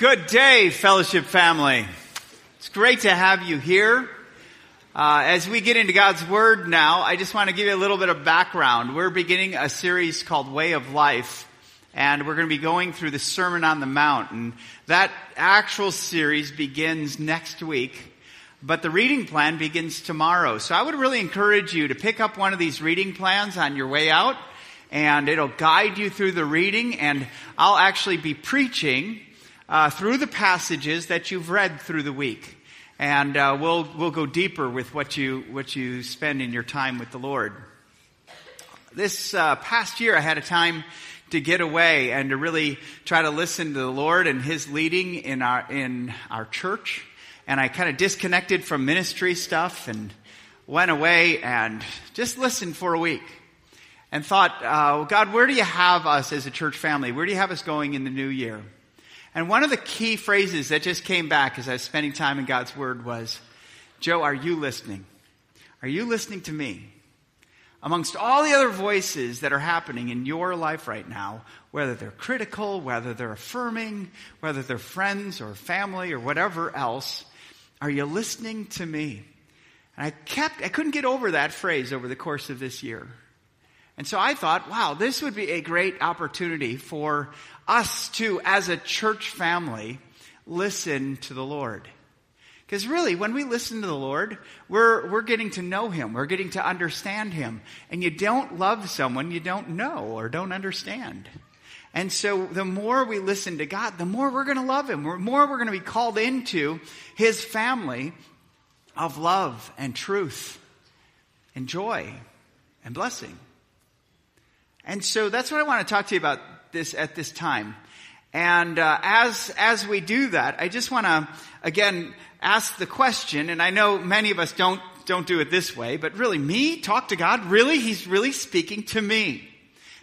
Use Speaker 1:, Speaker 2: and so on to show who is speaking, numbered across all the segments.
Speaker 1: Good day, fellowship family. It's great to have you here. Uh, as we get into God's Word now, I just want to give you a little bit of background. We're beginning a series called Way of Life, and we're going to be going through the Sermon on the Mount. And that actual series begins next week, but the reading plan begins tomorrow. So I would really encourage you to pick up one of these reading plans on your way out, and it'll guide you through the reading, and I'll actually be preaching uh, through the passages that you've read through the week. And uh, we'll, we'll go deeper with what you, what you spend in your time with the Lord. This uh, past year, I had a time to get away and to really try to listen to the Lord and His leading in our, in our church. And I kind of disconnected from ministry stuff and went away and just listened for a week and thought, uh, God, where do you have us as a church family? Where do you have us going in the new year? And one of the key phrases that just came back as I was spending time in God's Word was, Joe, are you listening? Are you listening to me? Amongst all the other voices that are happening in your life right now, whether they're critical, whether they're affirming, whether they're friends or family or whatever else, are you listening to me? And I kept, I couldn't get over that phrase over the course of this year. And so I thought, wow, this would be a great opportunity for us to, as a church family, listen to the Lord. Because really, when we listen to the Lord, we're, we're getting to know Him. We're getting to understand Him. And you don't love someone you don't know or don't understand. And so the more we listen to God, the more we're going to love Him. The more we're going to be called into His family of love and truth and joy and blessing. And so that's what I want to talk to you about this at this time. And uh, as as we do that, I just want to again ask the question. And I know many of us don't don't do it this way, but really, me talk to God. Really, He's really speaking to me.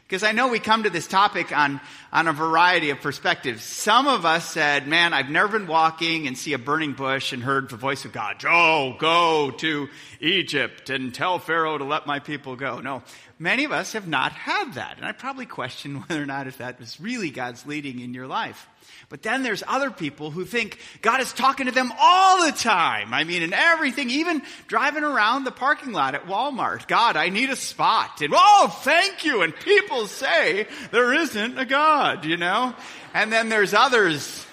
Speaker 1: Because I know we come to this topic on, on a variety of perspectives. Some of us said, man, I've never been walking and see a burning bush and heard the voice of God, Joe, go to Egypt and tell Pharaoh to let my people go. No, many of us have not had that. And I probably question whether or not if that was really God's leading in your life. But then there's other people who think God is talking to them all the time. I mean, in everything, even driving around the parking lot at Walmart. God, I need a spot. And oh, thank you. And people say there isn't a God, you know? And then there's others,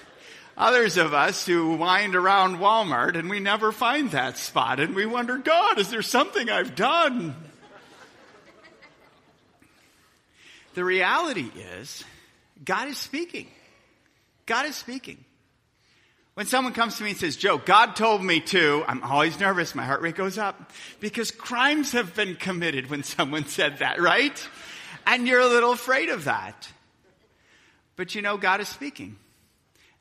Speaker 1: others of us who wind around Walmart and we never find that spot. And we wonder, God, is there something I've done? The reality is, God is speaking. God is speaking. When someone comes to me and says, Joe, God told me to, I'm always nervous. My heart rate goes up because crimes have been committed when someone said that, right? And you're a little afraid of that. But you know, God is speaking.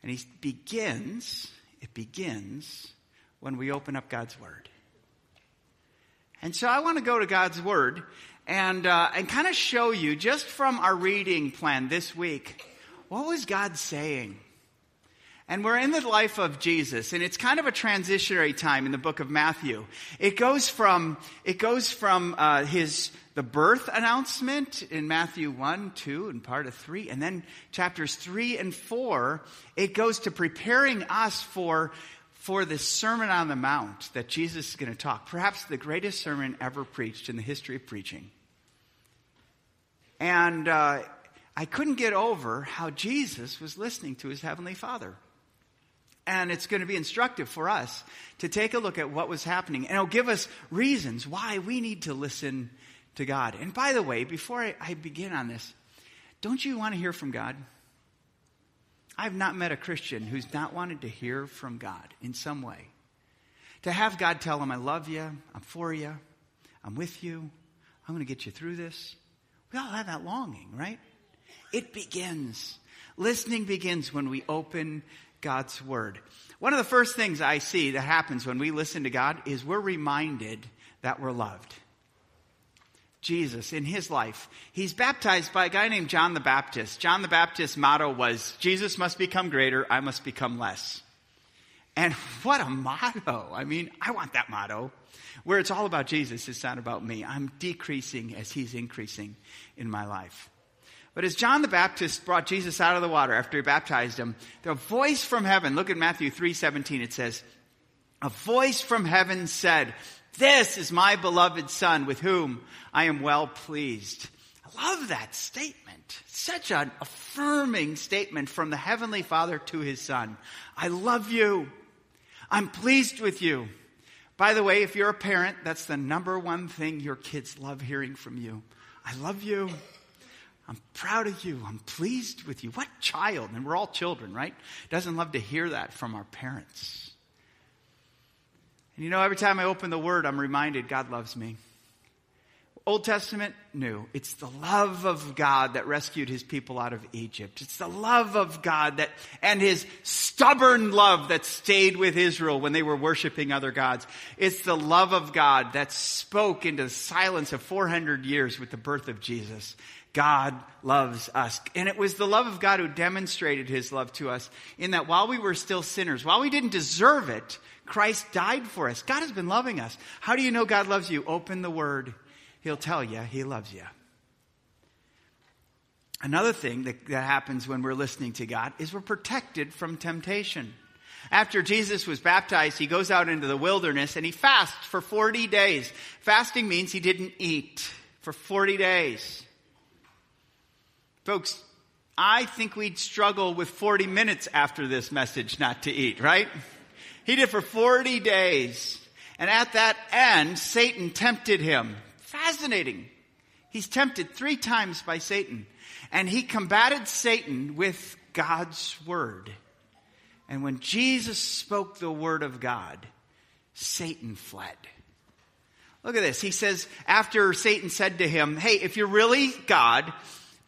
Speaker 1: And He begins, it begins when we open up God's Word. And so I want to go to God's Word and, uh, and kind of show you just from our reading plan this week what was God saying? And we're in the life of Jesus, and it's kind of a transitionary time in the book of Matthew. It goes from, it goes from, uh, his, the birth announcement in Matthew 1, 2, and part of 3, and then chapters 3 and 4, it goes to preparing us for, for the Sermon on the Mount that Jesus is going to talk. Perhaps the greatest sermon ever preached in the history of preaching. And, uh, I couldn't get over how Jesus was listening to his Heavenly Father. And it's going to be instructive for us to take a look at what was happening. And it'll give us reasons why we need to listen to God. And by the way, before I, I begin on this, don't you want to hear from God? I've not met a Christian who's not wanted to hear from God in some way. To have God tell him, I love you, I'm for you, I'm with you, I'm going to get you through this. We all have that longing, right? It begins. Listening begins when we open God's Word. One of the first things I see that happens when we listen to God is we're reminded that we're loved. Jesus, in his life, he's baptized by a guy named John the Baptist. John the Baptist's motto was, Jesus must become greater, I must become less. And what a motto. I mean, I want that motto. Where it's all about Jesus, it's not about me. I'm decreasing as he's increasing in my life. But as John the Baptist brought Jesus out of the water after he baptized him, the voice from heaven, look at Matthew 3:17, it says, a voice from heaven said, "This is my beloved son with whom I am well pleased." I love that statement. Such an affirming statement from the heavenly Father to his son. I love you. I'm pleased with you. By the way, if you're a parent, that's the number one thing your kids love hearing from you. I love you. I'm proud of you. I'm pleased with you. What child, and we're all children, right? Doesn't love to hear that from our parents. And you know, every time I open the Word, I'm reminded God loves me. Old Testament, new. It's the love of God that rescued his people out of Egypt. It's the love of God that, and his stubborn love that stayed with Israel when they were worshiping other gods. It's the love of God that spoke into the silence of 400 years with the birth of Jesus. God loves us. And it was the love of God who demonstrated his love to us in that while we were still sinners, while we didn't deserve it, Christ died for us. God has been loving us. How do you know God loves you? Open the Word He'll tell you he loves you. Another thing that, that happens when we're listening to God is we're protected from temptation. After Jesus was baptized, he goes out into the wilderness and he fasts for 40 days. Fasting means he didn't eat for 40 days. Folks, I think we'd struggle with 40 minutes after this message not to eat, right? He did for 40 days. And at that end, Satan tempted him fascinating. He's tempted three times by Satan, and he combated Satan with God's word. And when Jesus spoke the word of God, Satan fled. Look at this. He says, after Satan said to him, Hey, if you're really God,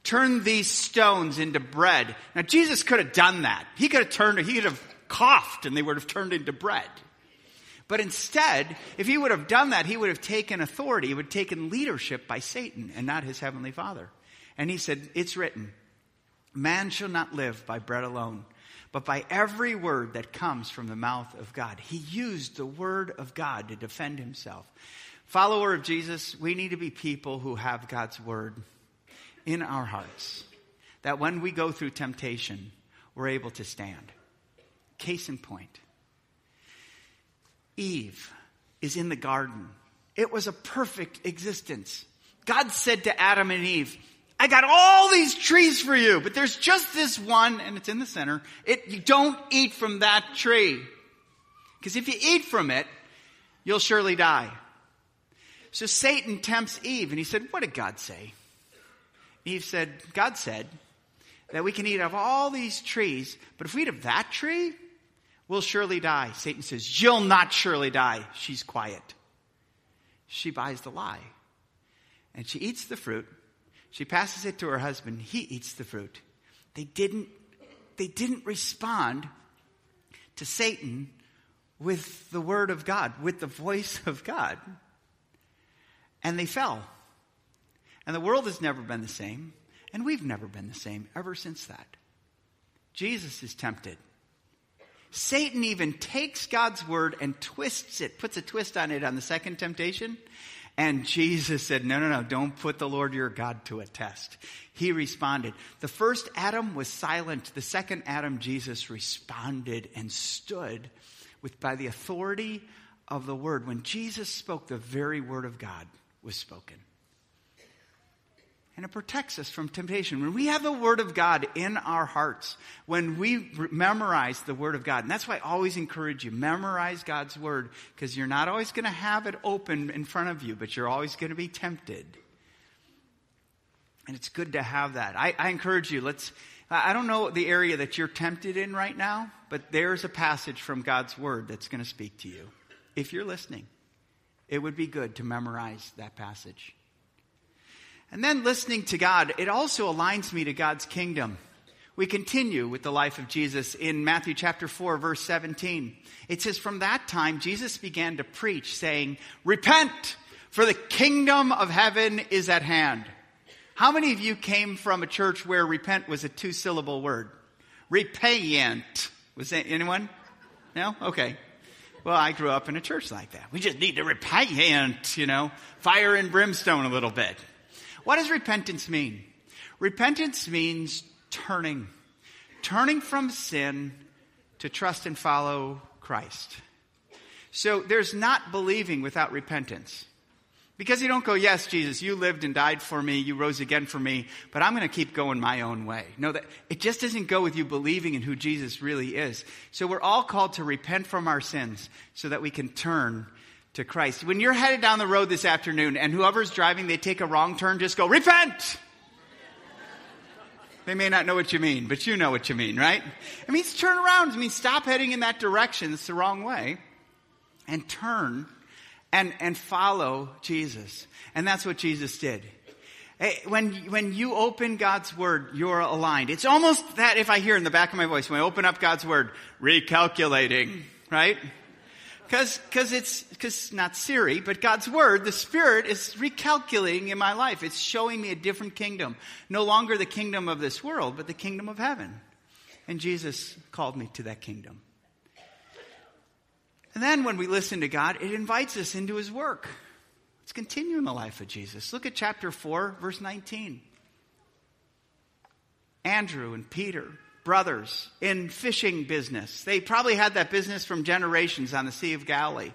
Speaker 1: turn these stones into bread. Now, Jesus could have done that. He could have turned, he could have coughed and they would have turned into bread. But instead, if he would have done that, he would have taken authority, he would have taken leadership by Satan and not his heavenly father. And he said, It's written, man shall not live by bread alone, but by every word that comes from the mouth of God. He used the word of God to defend himself. Follower of Jesus, we need to be people who have God's word in our hearts. That when we go through temptation, we're able to stand. Case in point. Eve is in the garden. It was a perfect existence. God said to Adam and Eve, I got all these trees for you, but there's just this one, and it's in the center. It, you don't eat from that tree. Because if you eat from it, you'll surely die. So Satan tempts Eve, and he said, What did God say? Eve said, God said that we can eat of all these trees, but if we eat of that tree, we'll surely die. Satan says, You'll not surely die. She's quiet. She buys the lie. And she eats the fruit. She passes it to her husband. He eats the fruit. They didn't, they didn't respond to Satan with the word of God, with the voice of God. And they fell. And the world has never been the same. And we've never been the same ever since that. Jesus is tempted. Satan even takes God's word and twists it, puts a twist on it on the second temptation. And Jesus said, no, no, no, don't put the Lord your God to a test. He responded. The first Adam was silent. The second Adam, Jesus, responded and stood with, by the authority of the word. When Jesus spoke, the very word of God was spoken and it protects us from temptation. When we have the Word of God in our hearts, when we memorize the Word of God, and that's why I always encourage you, memorize God's Word, because you're not always going to have it open in front of you, but you're always going to be tempted. And it's good to have that. I, I encourage you, let's, I don't know the area that you're tempted in right now, but there's a passage from God's Word that's going to speak to you. If you're listening, it would be good to memorize that passage. And then listening to God, it also aligns me to God's kingdom. We continue with the life of Jesus in Matthew chapter 4 verse 17. It says, from that time, Jesus began to preach saying, repent for the kingdom of heaven is at hand. How many of you came from a church where repent was a two syllable word? Repent. Was that anyone? No? Okay. Well, I grew up in a church like that. We just need to repent, you know, fire and brimstone a little bit. What does repentance mean? Repentance means turning, turning from sin to trust and follow Christ. So there's not believing without repentance. Because you don't go, yes, Jesus, you lived and died for me, you rose again for me, but I'm going to keep going my own way. No, that it just doesn't go with you believing in who Jesus really is. So we're all called to repent from our sins so that we can turn to Christ. When you're headed down the road this afternoon and whoever's driving, they take a wrong turn, just go, repent! They may not know what you mean, but you know what you mean, right? It means turn around. It means stop heading in that direction. It's the wrong way. And turn and, and follow Jesus. And that's what Jesus did. When, when you open God's Word, you're aligned. It's almost that if I hear in the back of my voice, when I open up God's Word, recalculating, right? Cause, cause it's, cause not Siri, but God's Word, the Spirit is recalculating in my life. It's showing me a different kingdom. No longer the kingdom of this world, but the kingdom of heaven. And Jesus called me to that kingdom. And then when we listen to God, it invites us into his work. Let's continue in the life of Jesus. Look at chapter 4, verse 19. Andrew and Peter, brothers in fishing business. They probably had that business from generations on the Sea of Galilee.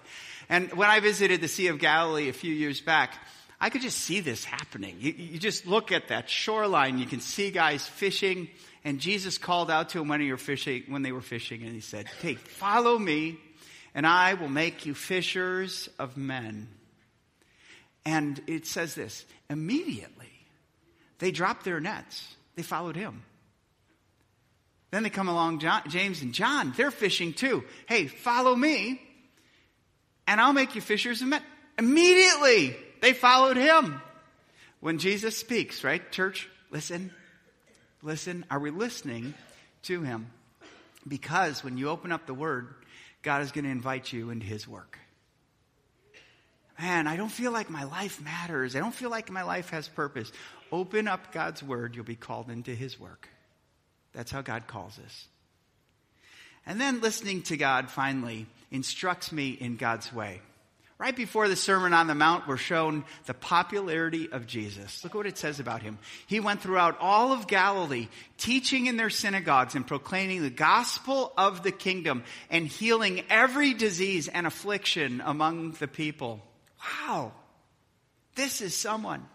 Speaker 1: And when I visited the Sea of Galilee a few years back, I could just see this happening. You, you, just look at that shoreline, you can see guys fishing, and Jesus called out to them when they were fishing, when they were fishing, and he said, "Hey, follow me, and I will make you fishers of men. And it says this immediately they dropped their nets, they followed him. Then they come along, John, James and John, they're fishing too. Hey, follow me, and I'll make you fishers of men. Immediately they followed him. When Jesus speaks, right, church, listen, listen. Are we listening to him? Because when you open up the word, God is going to invite you into His work. Man, I don't feel like my life matters. I don't feel like my life has purpose. Open up God's Word, you'll be called into His work. That's how God calls us. And then listening to God finally instructs me in God's way. Right before the Sermon on the Mount, we're shown the popularity of Jesus. Look what it says about him. He went throughout all of Galilee, teaching in their synagogues and proclaiming the gospel of the kingdom and healing every disease and affliction among the people. Wow. This is someone.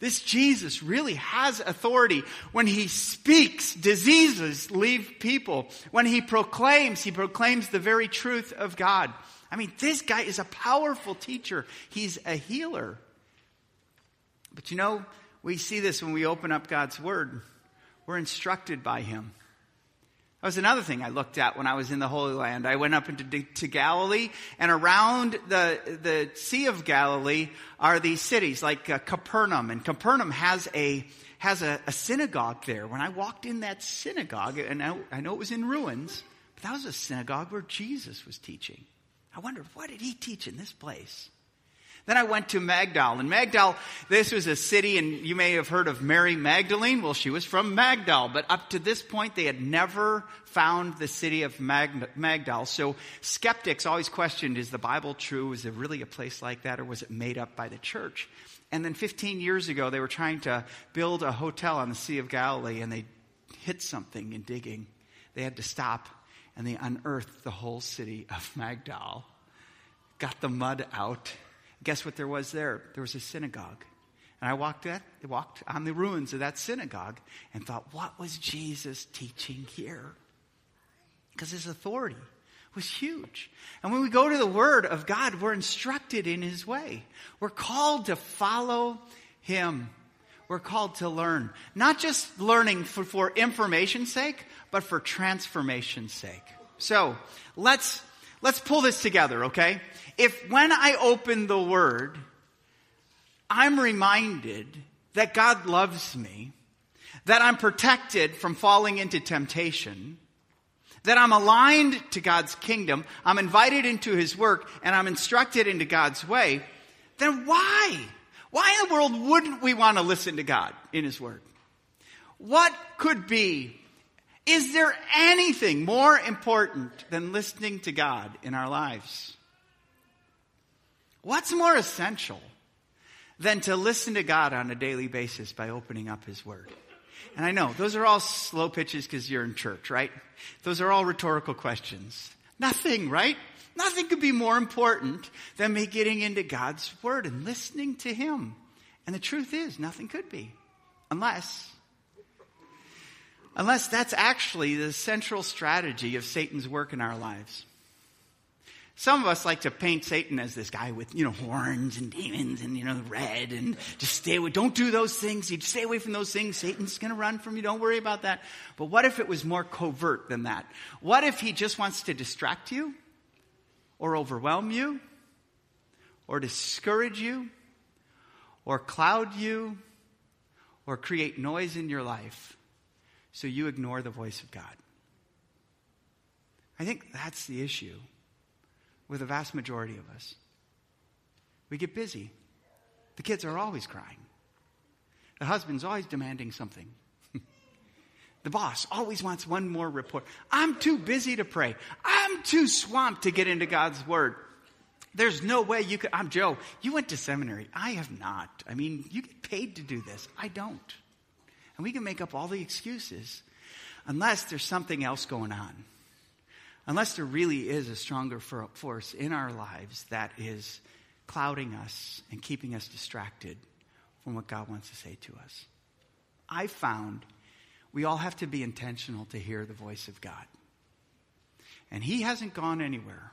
Speaker 1: This Jesus really has authority. When he speaks, diseases leave people. When he proclaims, he proclaims the very truth of God. I mean, this guy is a powerful teacher. He's a healer. But you know, we see this when we open up God's Word. We're instructed by Him. That was another thing I looked at when I was in the Holy Land. I went up into to Galilee, and around the the Sea of Galilee are these cities like uh, Capernaum, and Capernaum has a has a, a, synagogue there. When I walked in that synagogue, and I, I know it was in ruins, but that was a synagogue where Jesus was teaching. I wondered, what did he teach in this place? Then I went to Magdal. And Magdal, this was a city, and you may have heard of Mary Magdalene. Well, she was from Magdal, but up to this point, they had never found the city of Mag- Magdal. So skeptics always questioned, is the Bible true? Is there really a place like that, or was it made up by the church? And then 15 years ago, they were trying to build a hotel on the Sea of Galilee, and they hit something in digging. They had to stop and they unearthed the whole city of Magdal, got the mud out. Guess what there was there? There was a synagogue. And I walked, at, walked on the ruins of that synagogue and thought, what was Jesus teaching here? Because his authority was huge. And when we go to the Word of God, we're instructed in His way. We're called to follow Him. We're called to learn. Not just learning for, for information's sake, but for transformation's sake. So let's, let's pull this together, okay? If when I open the Word, I'm reminded that God loves me, that I'm protected from falling into temptation, that I'm aligned to God's kingdom, I'm invited into His work, and I'm instructed into God's way, then why? Why in the world wouldn't we want to listen to God in His Word? What could be is there anything more important than listening to God in our lives? What's more essential than to listen to God on a daily basis by opening up His Word? And I know those are all slow pitches because you're in church, right? Those are all rhetorical questions. Nothing, right? Nothing could be more important than me getting into God's Word and listening to Him. And the truth is, nothing could be. Unless, unless that's actually the central strategy of Satan's work in our lives. Some of us like to paint Satan as this guy with, you know, horns and demons and, you know, red and just stay away. Don't do those things. You stay away from those things. Satan's going to run from you. Don't worry about that. But what if it was more covert than that? What if he just wants to distract you or overwhelm you or discourage you or cloud you or create noise in your life so you ignore the voice of God? I think that's the issue with the vast majority of us. We get busy. The kids are always crying. The husband's always demanding something. the boss always wants one more report. I'm too busy to pray. I'm too swamped to get into God's word. There's no way you could. I'm Joe. You went to seminary. I have not. I mean, you get paid to do this. I don't. And we can make up all the excuses unless there's something else going on unless there really is a stronger force in our lives that is clouding us and keeping us distracted from what God wants to say to us. I found we all have to be intentional to hear the voice of God. And He hasn't gone anywhere.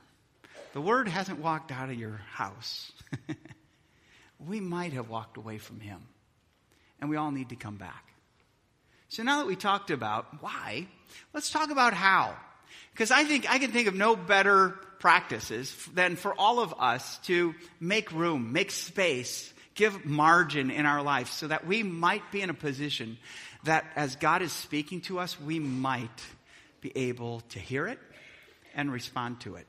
Speaker 1: The Word hasn't walked out of your house. we might have walked away from Him. And we all need to come back. So now that we talked about why, let's talk about how. Because I think I can think of no better practices than for all of us to make room, make space, give margin in our life so that we might be in a position that as God is speaking to us, we might be able to hear it and respond to it.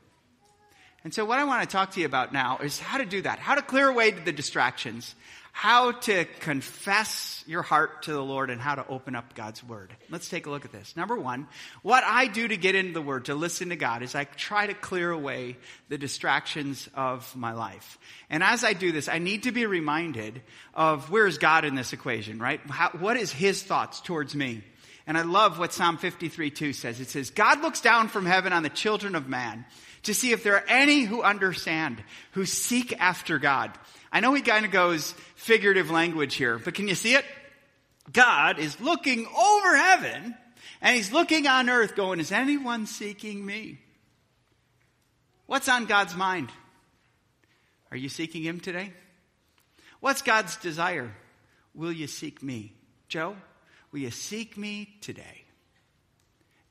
Speaker 1: And so what I want to talk to you about now is how to do that, how to clear away the distractions, how to confess your heart to the Lord and how to open up God's Word. Let's take a look at this. Number one, what I do to get into the Word, to listen to God, is I try to clear away the distractions of my life. And as I do this, I need to be reminded of where is God in this equation, right? How, what is His thoughts towards me? And I love what Psalm 53 2 says. It says, God looks down from heaven on the children of man to see if there are any who understand, who seek after God. I know he kind of goes figurative language here, but can you see it? God is looking over heaven and he's looking on earth going, is anyone seeking me? What's on God's mind? Are you seeking him today? What's God's desire? Will you seek me? Joe, will you seek me today?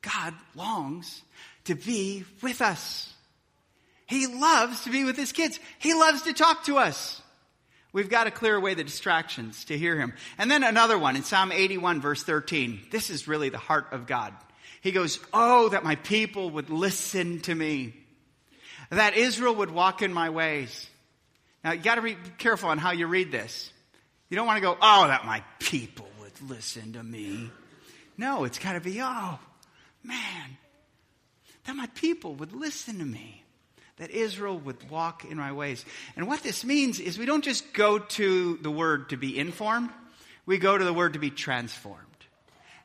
Speaker 1: God longs to be with us. He loves to be with his kids. He loves to talk to us. We've got to clear away the distractions to hear him. And then another one in Psalm 81 verse 13. This is really the heart of God. He goes, Oh, that my people would listen to me. That Israel would walk in my ways. Now you got to be careful on how you read this. You don't want to go, Oh, that my people would listen to me. No, it's got to be, Oh, man, that my people would listen to me that Israel would walk in my ways. And what this means is we don't just go to the word to be informed, we go to the word to be transformed.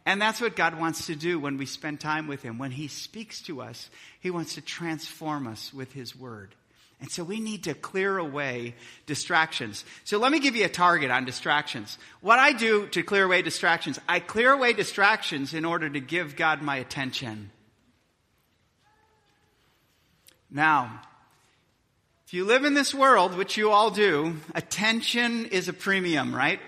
Speaker 1: And that's what God wants to do when we spend time with Him. When He speaks to us, He wants to transform us with His word. And so we need to clear away distractions. So let me give you a target on distractions. What I do to clear away distractions, I clear away distractions in order to give God my attention. Now, if you live in this world, which you all do, attention is a premium, right?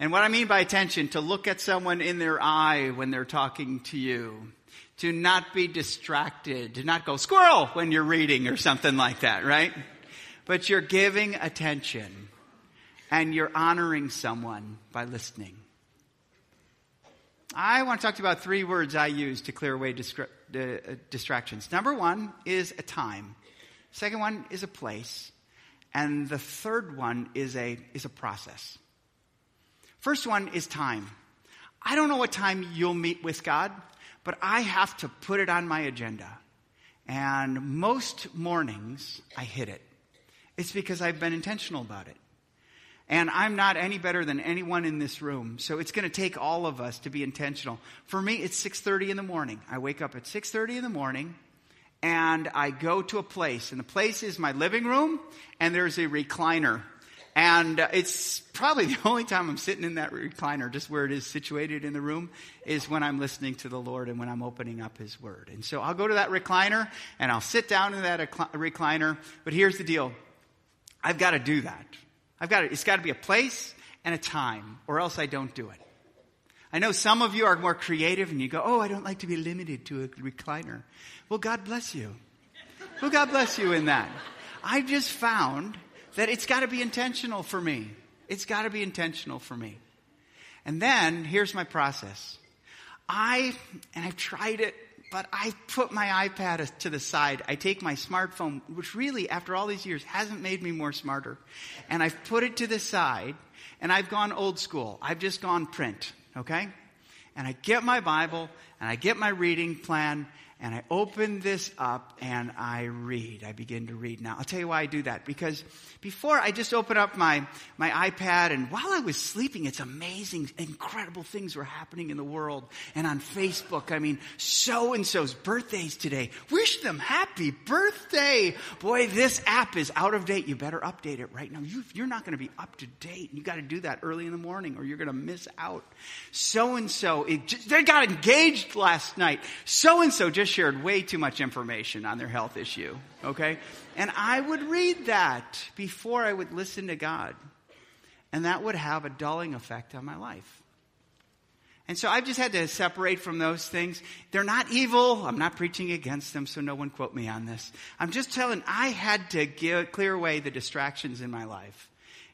Speaker 1: And what I mean by attention, to look at someone in their eye when they're talking to you, to not be distracted, to not go squirrel when you're reading or something like that, right? But you're giving attention and you're honoring someone by listening. I want to talk to you about three words I use to clear away distra- uh, distractions. Number one is a time. Second one is a place. And the third one is a, is a process. First one is time. I don't know what time you'll meet with God, but I have to put it on my agenda. And most mornings I hit it. It's because I've been intentional about it. And I'm not any better than anyone in this room. So it's going to take all of us to be intentional. For me, it's 6:30 in the morning. I wake up at 6:30 in the morning and I go to a place. And the place is my living room and there's a recliner. And it's probably the only time I'm sitting in that recliner, just where it is situated in the room, is when I'm listening to the Lord and when I'm opening up His Word. And so I'll go to that recliner and I'll sit down in that recliner. But here's the deal. I've got to do that. I've got to, it's got to be a place and a time, or else I don't do it. I know some of you are more creative and you go, oh, I don't like to be limited to a recliner. Well, God bless you. Well, God bless you in that. I just found that it's got to be intentional for me. It's got to be intentional for me. And then here's my process. I, and I've tried it but I put my iPad to the side. I take my smartphone, which really, after all these years, hasn't made me more smarter, and I've put it to the side, and I've gone old school. I've just gone print, okay? And I get my Bible, and I get my reading plan, and I open this up and I read. I begin to read. Now, I'll tell you why I do that. Because before I just open up my, my iPad and while I was sleeping, it's amazing, incredible things were happening in the world. And on Facebook, I mean, so and so's birthdays today. Wish them happy birthday. Boy, this app is out of date. You better update it right now. You, you're not going to be up to date. You got to do that early in the morning or you're going to miss out. So and so, they got engaged last night. So and so just shared way too much information on their health issue, okay? And I would read that before I would listen to God. And that would have a dulling effect on my life. And so I've just had to separate from those things. They're not evil. I'm not preaching against them, so no one quote me on this. I'm just telling, I had to give, clear away the distractions in my life.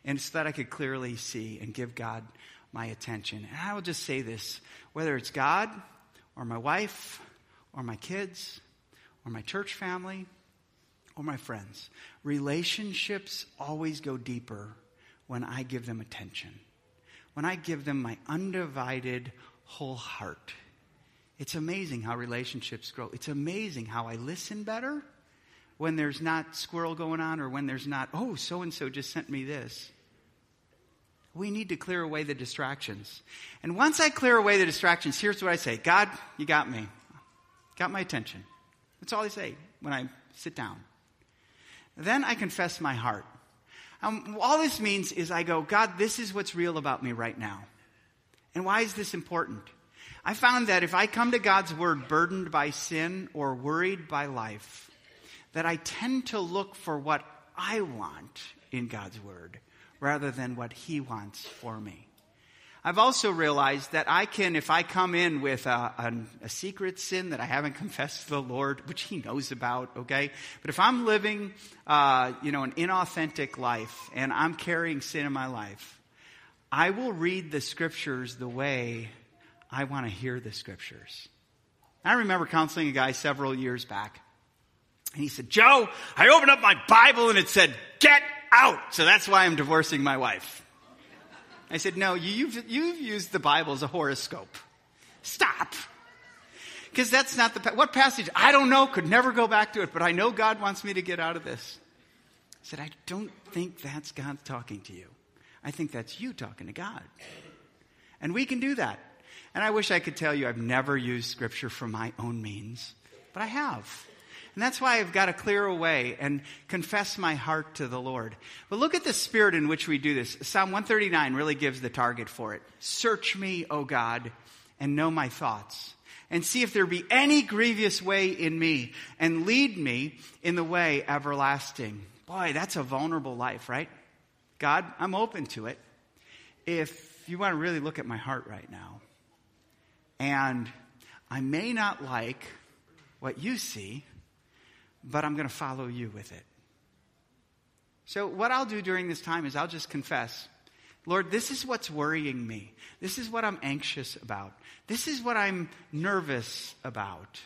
Speaker 1: And so that I could clearly see and give God my attention. And I will just say this, whether it's God or my wife or my kids or my church family or my friends. Relationships always go deeper when I give them attention, when I give them my undivided whole heart. It's amazing how relationships grow. It's amazing how I listen better when there's not squirrel going on or when there's not, oh, so and so just sent me this. We need to clear away the distractions. And once I clear away the distractions, here's what I say God, you got me. Got my attention. That's all I say when I sit down. Then I confess my heart. Um, all this means is I go, God, this is what's real about me right now. And why is this important? I found that if I come to God's word burdened by sin or worried by life, that I tend to look for what I want in God's word rather than what he wants for me. I've also realized that I can, if I come in with a, a, a, secret sin that I haven't confessed to the Lord, which He knows about, okay? But if I'm living, uh, you know, an inauthentic life and I'm carrying sin in my life, I will read the scriptures the way I want to hear the scriptures. I remember counseling a guy several years back. And he said, Joe, I opened up my Bible and it said, get out. So that's why I'm divorcing my wife. I said, No, you've, you've used the Bible as a horoscope. Stop. Because that's not the, what passage? I don't know, could never go back to it, but I know God wants me to get out of this. I said, I don't think that's God talking to you. I think that's you talking to God. And we can do that. And I wish I could tell you I've never used scripture for my own means, but I have. And that's why I've got to clear away and confess my heart to the Lord. But look at the spirit in which we do this. Psalm 139 really gives the target for it. Search me, O God, and know my thoughts. And see if there be any grievous way in me, and lead me in the way everlasting. Boy, that's a vulnerable life, right? God, I'm open to it. If you want to really look at my heart right now, and I may not like what you see, but I'm going to follow you with it. So, what I'll do during this time is I'll just confess Lord, this is what's worrying me. This is what I'm anxious about. This is what I'm nervous about.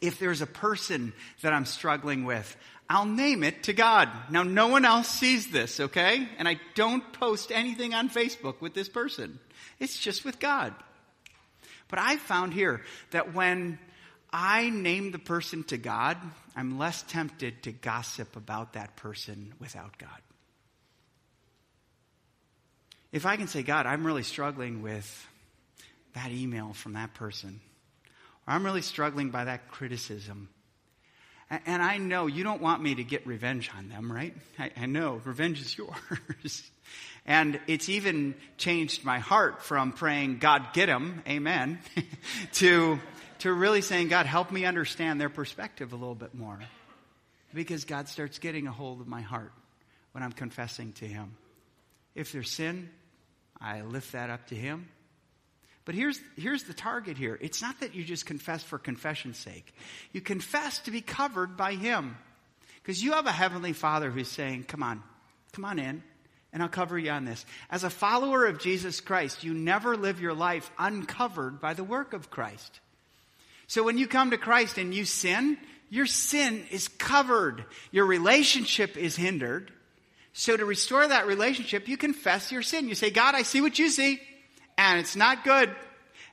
Speaker 1: If there's a person that I'm struggling with, I'll name it to God. Now, no one else sees this, okay? And I don't post anything on Facebook with this person. It's just with God. But I found here that when I name the person to God, I'm less tempted to gossip about that person without God. If I can say, God, I'm really struggling with that email from that person, or I'm really struggling by that criticism, and I know you don't want me to get revenge on them, right? I, I know revenge is yours. and it's even changed my heart from praying, God, get them, amen, to, to really saying, God, help me understand their perspective a little bit more. Because God starts getting a hold of my heart when I'm confessing to Him. If there's sin, I lift that up to Him. But here's, here's the target here. It's not that you just confess for confession's sake. You confess to be covered by Him. Because you have a Heavenly Father who's saying, come on, come on in, and I'll cover you on this. As a follower of Jesus Christ, you never live your life uncovered by the work of Christ. So when you come to Christ and you sin, your sin is covered. Your relationship is hindered. So to restore that relationship, you confess your sin. You say, God, I see what you see and it's not good,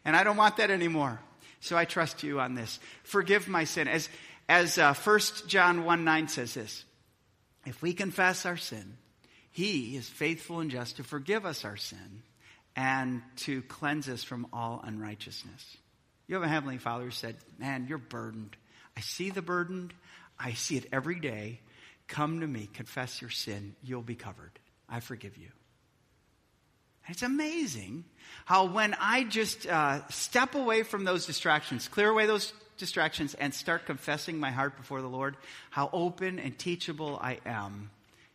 Speaker 1: and I don't want that anymore. So I trust you on this. Forgive my sin. As, as uh, 1 John 1 9 says this If we confess our sin, he is faithful and just to forgive us our sin and to cleanse us from all unrighteousness. You have a Heavenly Father who said, Man, you're burdened. I see the burdened. I see it every day. Come to me, confess your sin. You'll be covered. I forgive you. It's amazing how when I just uh, step away from those distractions, clear away those distractions, and start confessing my heart before the Lord, how open and teachable I am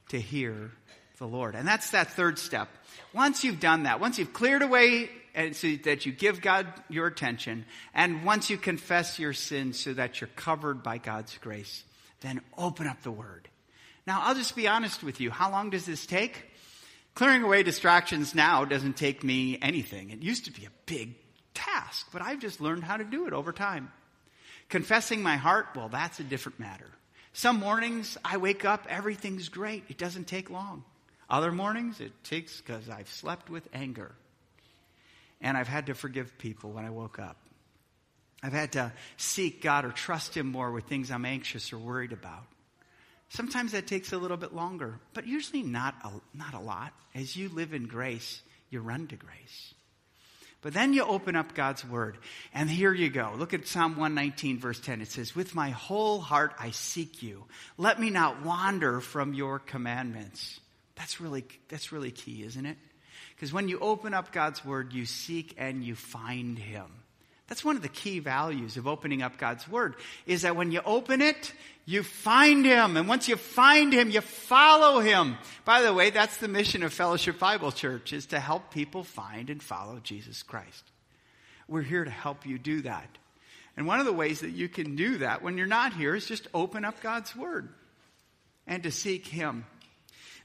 Speaker 1: to hear the Lord. And that's that third step. Once you've done that, once you've cleared away and so that you give God your attention, and once you confess your sins so that you're covered by God's grace, then open up the Word. Now, I'll just be honest with you. How long does this take? Clearing away distractions now doesn't take me anything. It used to be a big task, but I've just learned how to do it over time. Confessing my heart, well, that's a different matter. Some mornings I wake up, everything's great. It doesn't take long. Other mornings it takes because I've slept with anger. And I've had to forgive people when I woke up. I've had to seek God or trust Him more with things I'm anxious or worried about. Sometimes that takes a little bit longer, but usually not a, not a lot. As you live in grace, you run to grace. But then you open up God's word, and here you go. Look at Psalm 119, verse 10. It says, With my whole heart I seek you. Let me not wander from your commandments. That's really, that's really key, isn't it? Because when you open up God's word, you seek and you find him. That's one of the key values of opening up God's Word, is that when you open it, you find Him. And once you find Him, you follow Him. By the way, that's the mission of Fellowship Bible Church, is to help people find and follow Jesus Christ. We're here to help you do that. And one of the ways that you can do that when you're not here is just open up God's Word and to seek Him.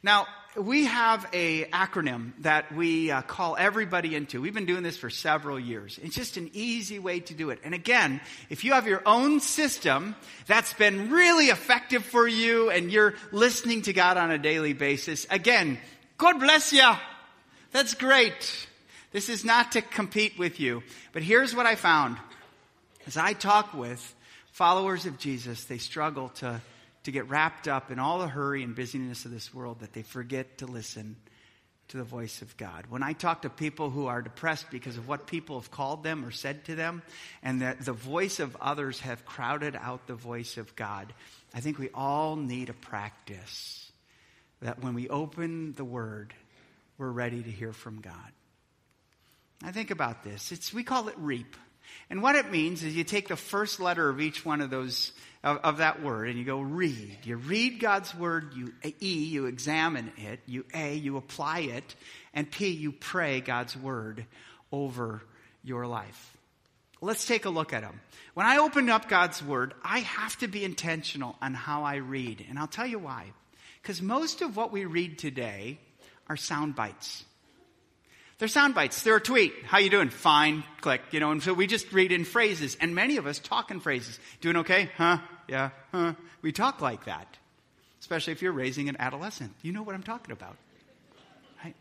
Speaker 1: Now, we have a acronym that we uh, call everybody into. We've been doing this for several years. It's just an easy way to do it. And again, if you have your own system that's been really effective for you and you're listening to God on a daily basis, again, God bless you. That's great. This is not to compete with you. But here's what I found. As I talk with followers of Jesus, they struggle to to get wrapped up in all the hurry and busyness of this world that they forget to listen to the voice of God. When I talk to people who are depressed because of what people have called them or said to them, and that the voice of others have crowded out the voice of God, I think we all need a practice that when we open the Word, we're ready to hear from God. I think about this. It's, we call it REAP. And what it means is you take the first letter of each one of those of, of, that word and you go read. You read God's word, you E, you examine it, you A, you apply it, and P, you pray God's word over your life. Let's take a look at them. When I open up God's word, I have to be intentional on how I read. And I'll tell you why. Because most of what we read today are sound bites. They're sound bites. They're a tweet. How you doing? Fine. Click. You know, and so we just read in phrases. And many of us talk in phrases. Doing okay? Huh? Yeah. Huh? We talk like that. Especially if you're raising an adolescent. You know what I'm talking about. Right?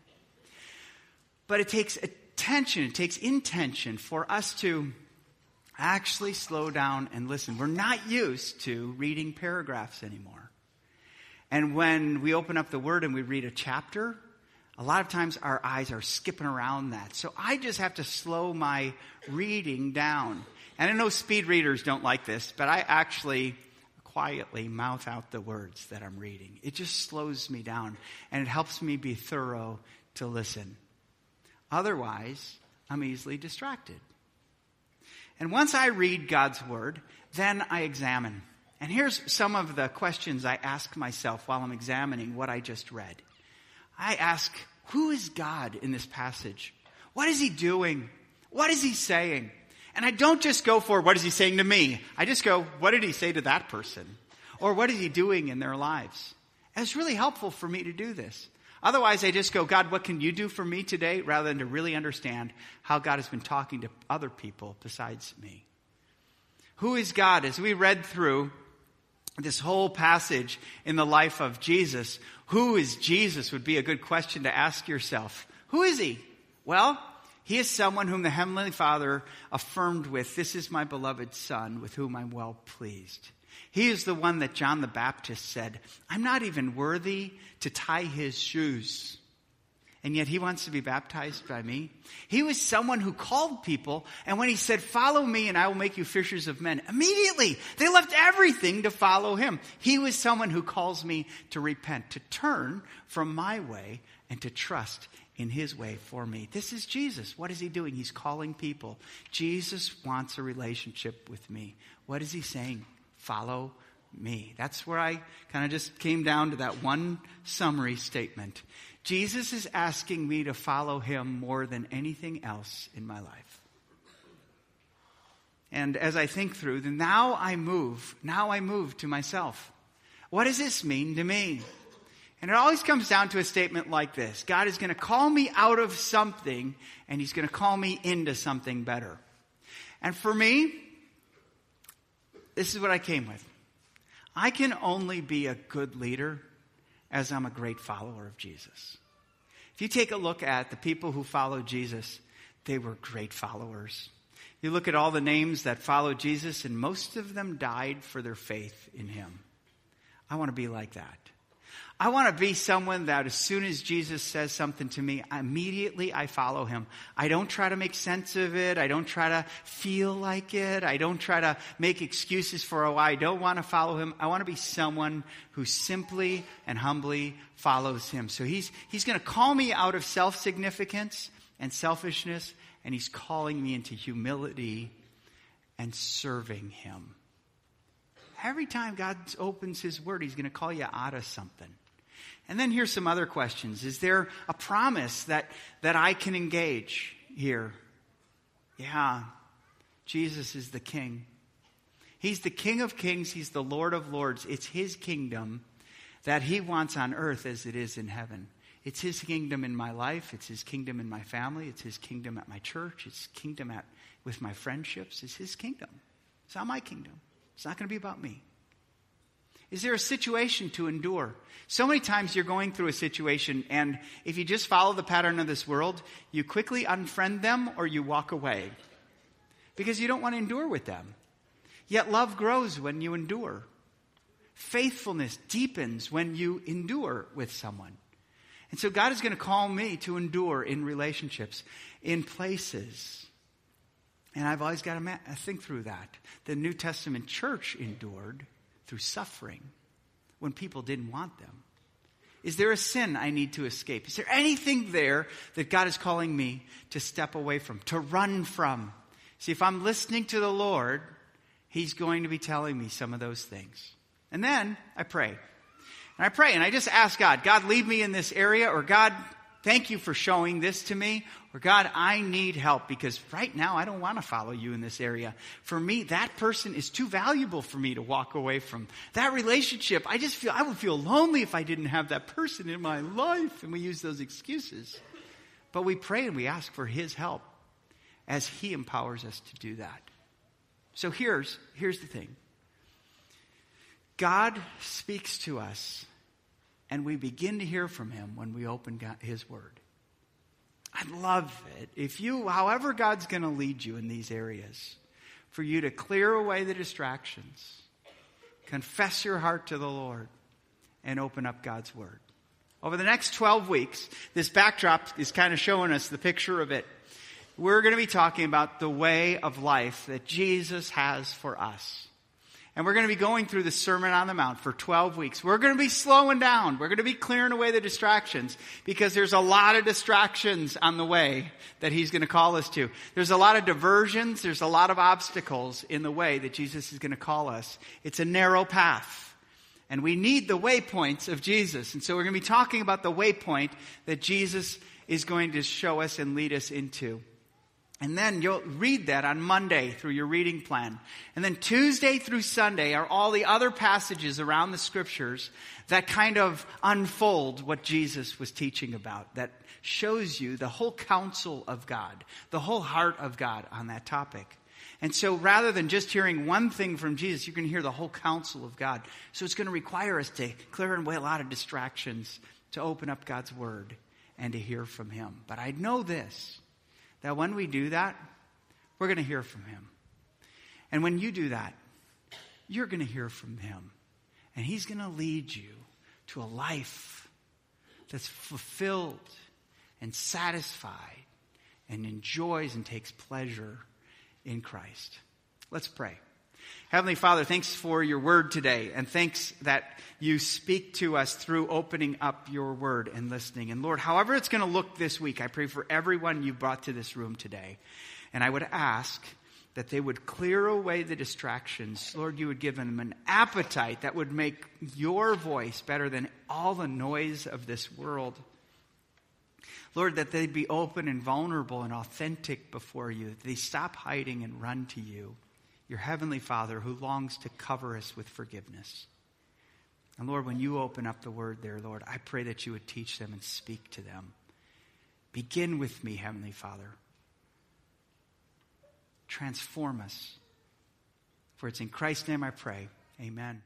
Speaker 1: But it takes attention, it takes intention for us to actually slow down and listen. We're not used to reading paragraphs anymore. And when we open up the Word and we read a chapter, A lot of times our eyes are skipping around that. So I just have to slow my reading down. And I know speed readers don't like this, but I actually quietly mouth out the words that I'm reading. It just slows me down and it helps me be thorough to listen. Otherwise, I'm easily distracted. And once I read God's word, then I examine. And here's some of the questions I ask myself while I'm examining what I just read. I ask, who is God in this passage? What is he doing? What is he saying? And I don't just go for what is he saying to me. I just go, what did he say to that person? Or what is he doing in their lives? And it's really helpful for me to do this. Otherwise, I just go, God, what can you do for me today? Rather than to really understand how God has been talking to other people besides me. Who is God? As we read through this whole passage in the life of Jesus, who is Jesus would be a good question to ask yourself. Who is he? Well, he is someone whom the Heavenly Father affirmed with, This is my beloved Son, with whom I'm well pleased. He is the one that John the Baptist said, I'm not even worthy to tie his shoes. And yet he wants to be baptized by me. He was someone who called people, and when he said, Follow me and I will make you fishers of men, immediately they left everything to follow him. He was someone who calls me to repent, to turn from my way, and to trust in his way for me. This is Jesus. What is he doing? He's calling people. Jesus wants a relationship with me. What is he saying? Follow me. That's where I kind of just came down to that one summary statement. Jesus is asking me to follow him more than anything else in my life. And as I think through, then now I move, now I move to myself. What does this mean to me? And it always comes down to a statement like this God is going to call me out of something, and He's going to call me into something better. And for me, this is what I came with. I can only be a good leader as I'm a great follower of Jesus. If you take a look at the people who followed Jesus, they were great followers. You look at all the names that followed Jesus, and most of them died for their faith in him. I want to be like that. I want to be someone that as soon as Jesus says something to me, immediately I follow him. I don't try to make sense of it. I don't try to feel like it. I don't try to make excuses for why I don't want to follow him. I want to be someone who simply and humbly follows him. So he's, he's going to call me out of self-significance and selfishness, and he's calling me into humility and serving him. Every time God opens his word, he's going to call you out of something. And then here's some other questions. Is there a promise that, that I can engage here? Yeah, Jesus is the King. He's the King of Kings. He's the Lord of Lords. It's His kingdom that He wants on earth as it is in heaven. It's His kingdom in my life. It's His kingdom in my family. It's His kingdom at my church. It's kingdom at, with my friendships. It's His kingdom. It's not my kingdom. It's not going to be about me. Is there a situation to endure? So many times you're going through a situation, and if you just follow the pattern of this world, you quickly unfriend them or you walk away because you don't want to endure with them. Yet love grows when you endure. Faithfulness deepens when you endure with someone. And so God is going to call me to endure in relationships, in places. And I've always got to think through that. The New Testament church endured through suffering when people didn't want them? Is there a sin I need to escape? Is there anything there that God is calling me to step away from, to run from? See, if I'm listening to the Lord, He's going to be telling me some of those things. And then I pray. And I pray and I just ask God, God, lead me in this area, or God, thank you for showing this to me, or God, I need help because right now I don't want to follow you in this area. For me, that person is too valuable for me to walk away from. That relationship, I just feel, I would feel lonely if I didn't have that person in my life. And we use those excuses. But we pray and we ask for His help as He empowers us to do that. So here's, here's the thing God speaks to us, and we begin to hear from Him when we open God, His Word. I'd love it if you, however God's going to lead you in these areas, for you to clear away the distractions, confess your heart to the Lord, and open up God's Word. over the next 12 weeks, this backdrop is kind of showing us the picture of it. We're going to be talking about the way of life that Jesus has for us. And we're going to be going through the Sermon on the Mount for 12 weeks. We're going to be slowing down. We're going to be clearing away the distractions because there's a lot of distractions on the way that he's going to call us to. There's a lot of diversions. There's a lot of obstacles in the way that Jesus is going to call us. It's a narrow path. And we need the waypoints of Jesus. And so we're going to be talking about the waypoint that Jesus is going to show us and lead us into. And then you'll read that on Monday through your reading plan. And then Tuesday through Sunday are all the other passages around the scriptures that kind of unfold what Jesus was teaching about, that shows you the whole counsel of God, the whole heart of God on that topic. And so rather than just hearing one thing from Jesus, you can hear the whole counsel of God. So it's going to require us to clear away a lot of distractions to open up God's word and to hear from Him. But I know this that when we do that, we're going to hear from Him. And when you do that, you're going to hear from Him. And He's going to lead you to a life that's fulfilled and satisfied and enjoys and takes pleasure in Christ. Let's pray. Heavenly Father, thanks for your word today, and thanks that you speak to us through opening up your word and listening. And Lord, however it's going to look this week, I pray for everyone you brought to this room today. And I would ask that they would clear away the distractions. Lord, you would give them an appetite that would make your voice better than all the noise of this world. Lord, that they'd be open and vulnerable and authentic before you, that they stop hiding and run to you your heavenly Father who longs to cover us with forgiveness. And Lord, when you open up the word there, Lord, I pray that you would teach them and speak to them. Begin with me, Heavenly Father. Transform us. For it's in Christ's name I pray. Amen.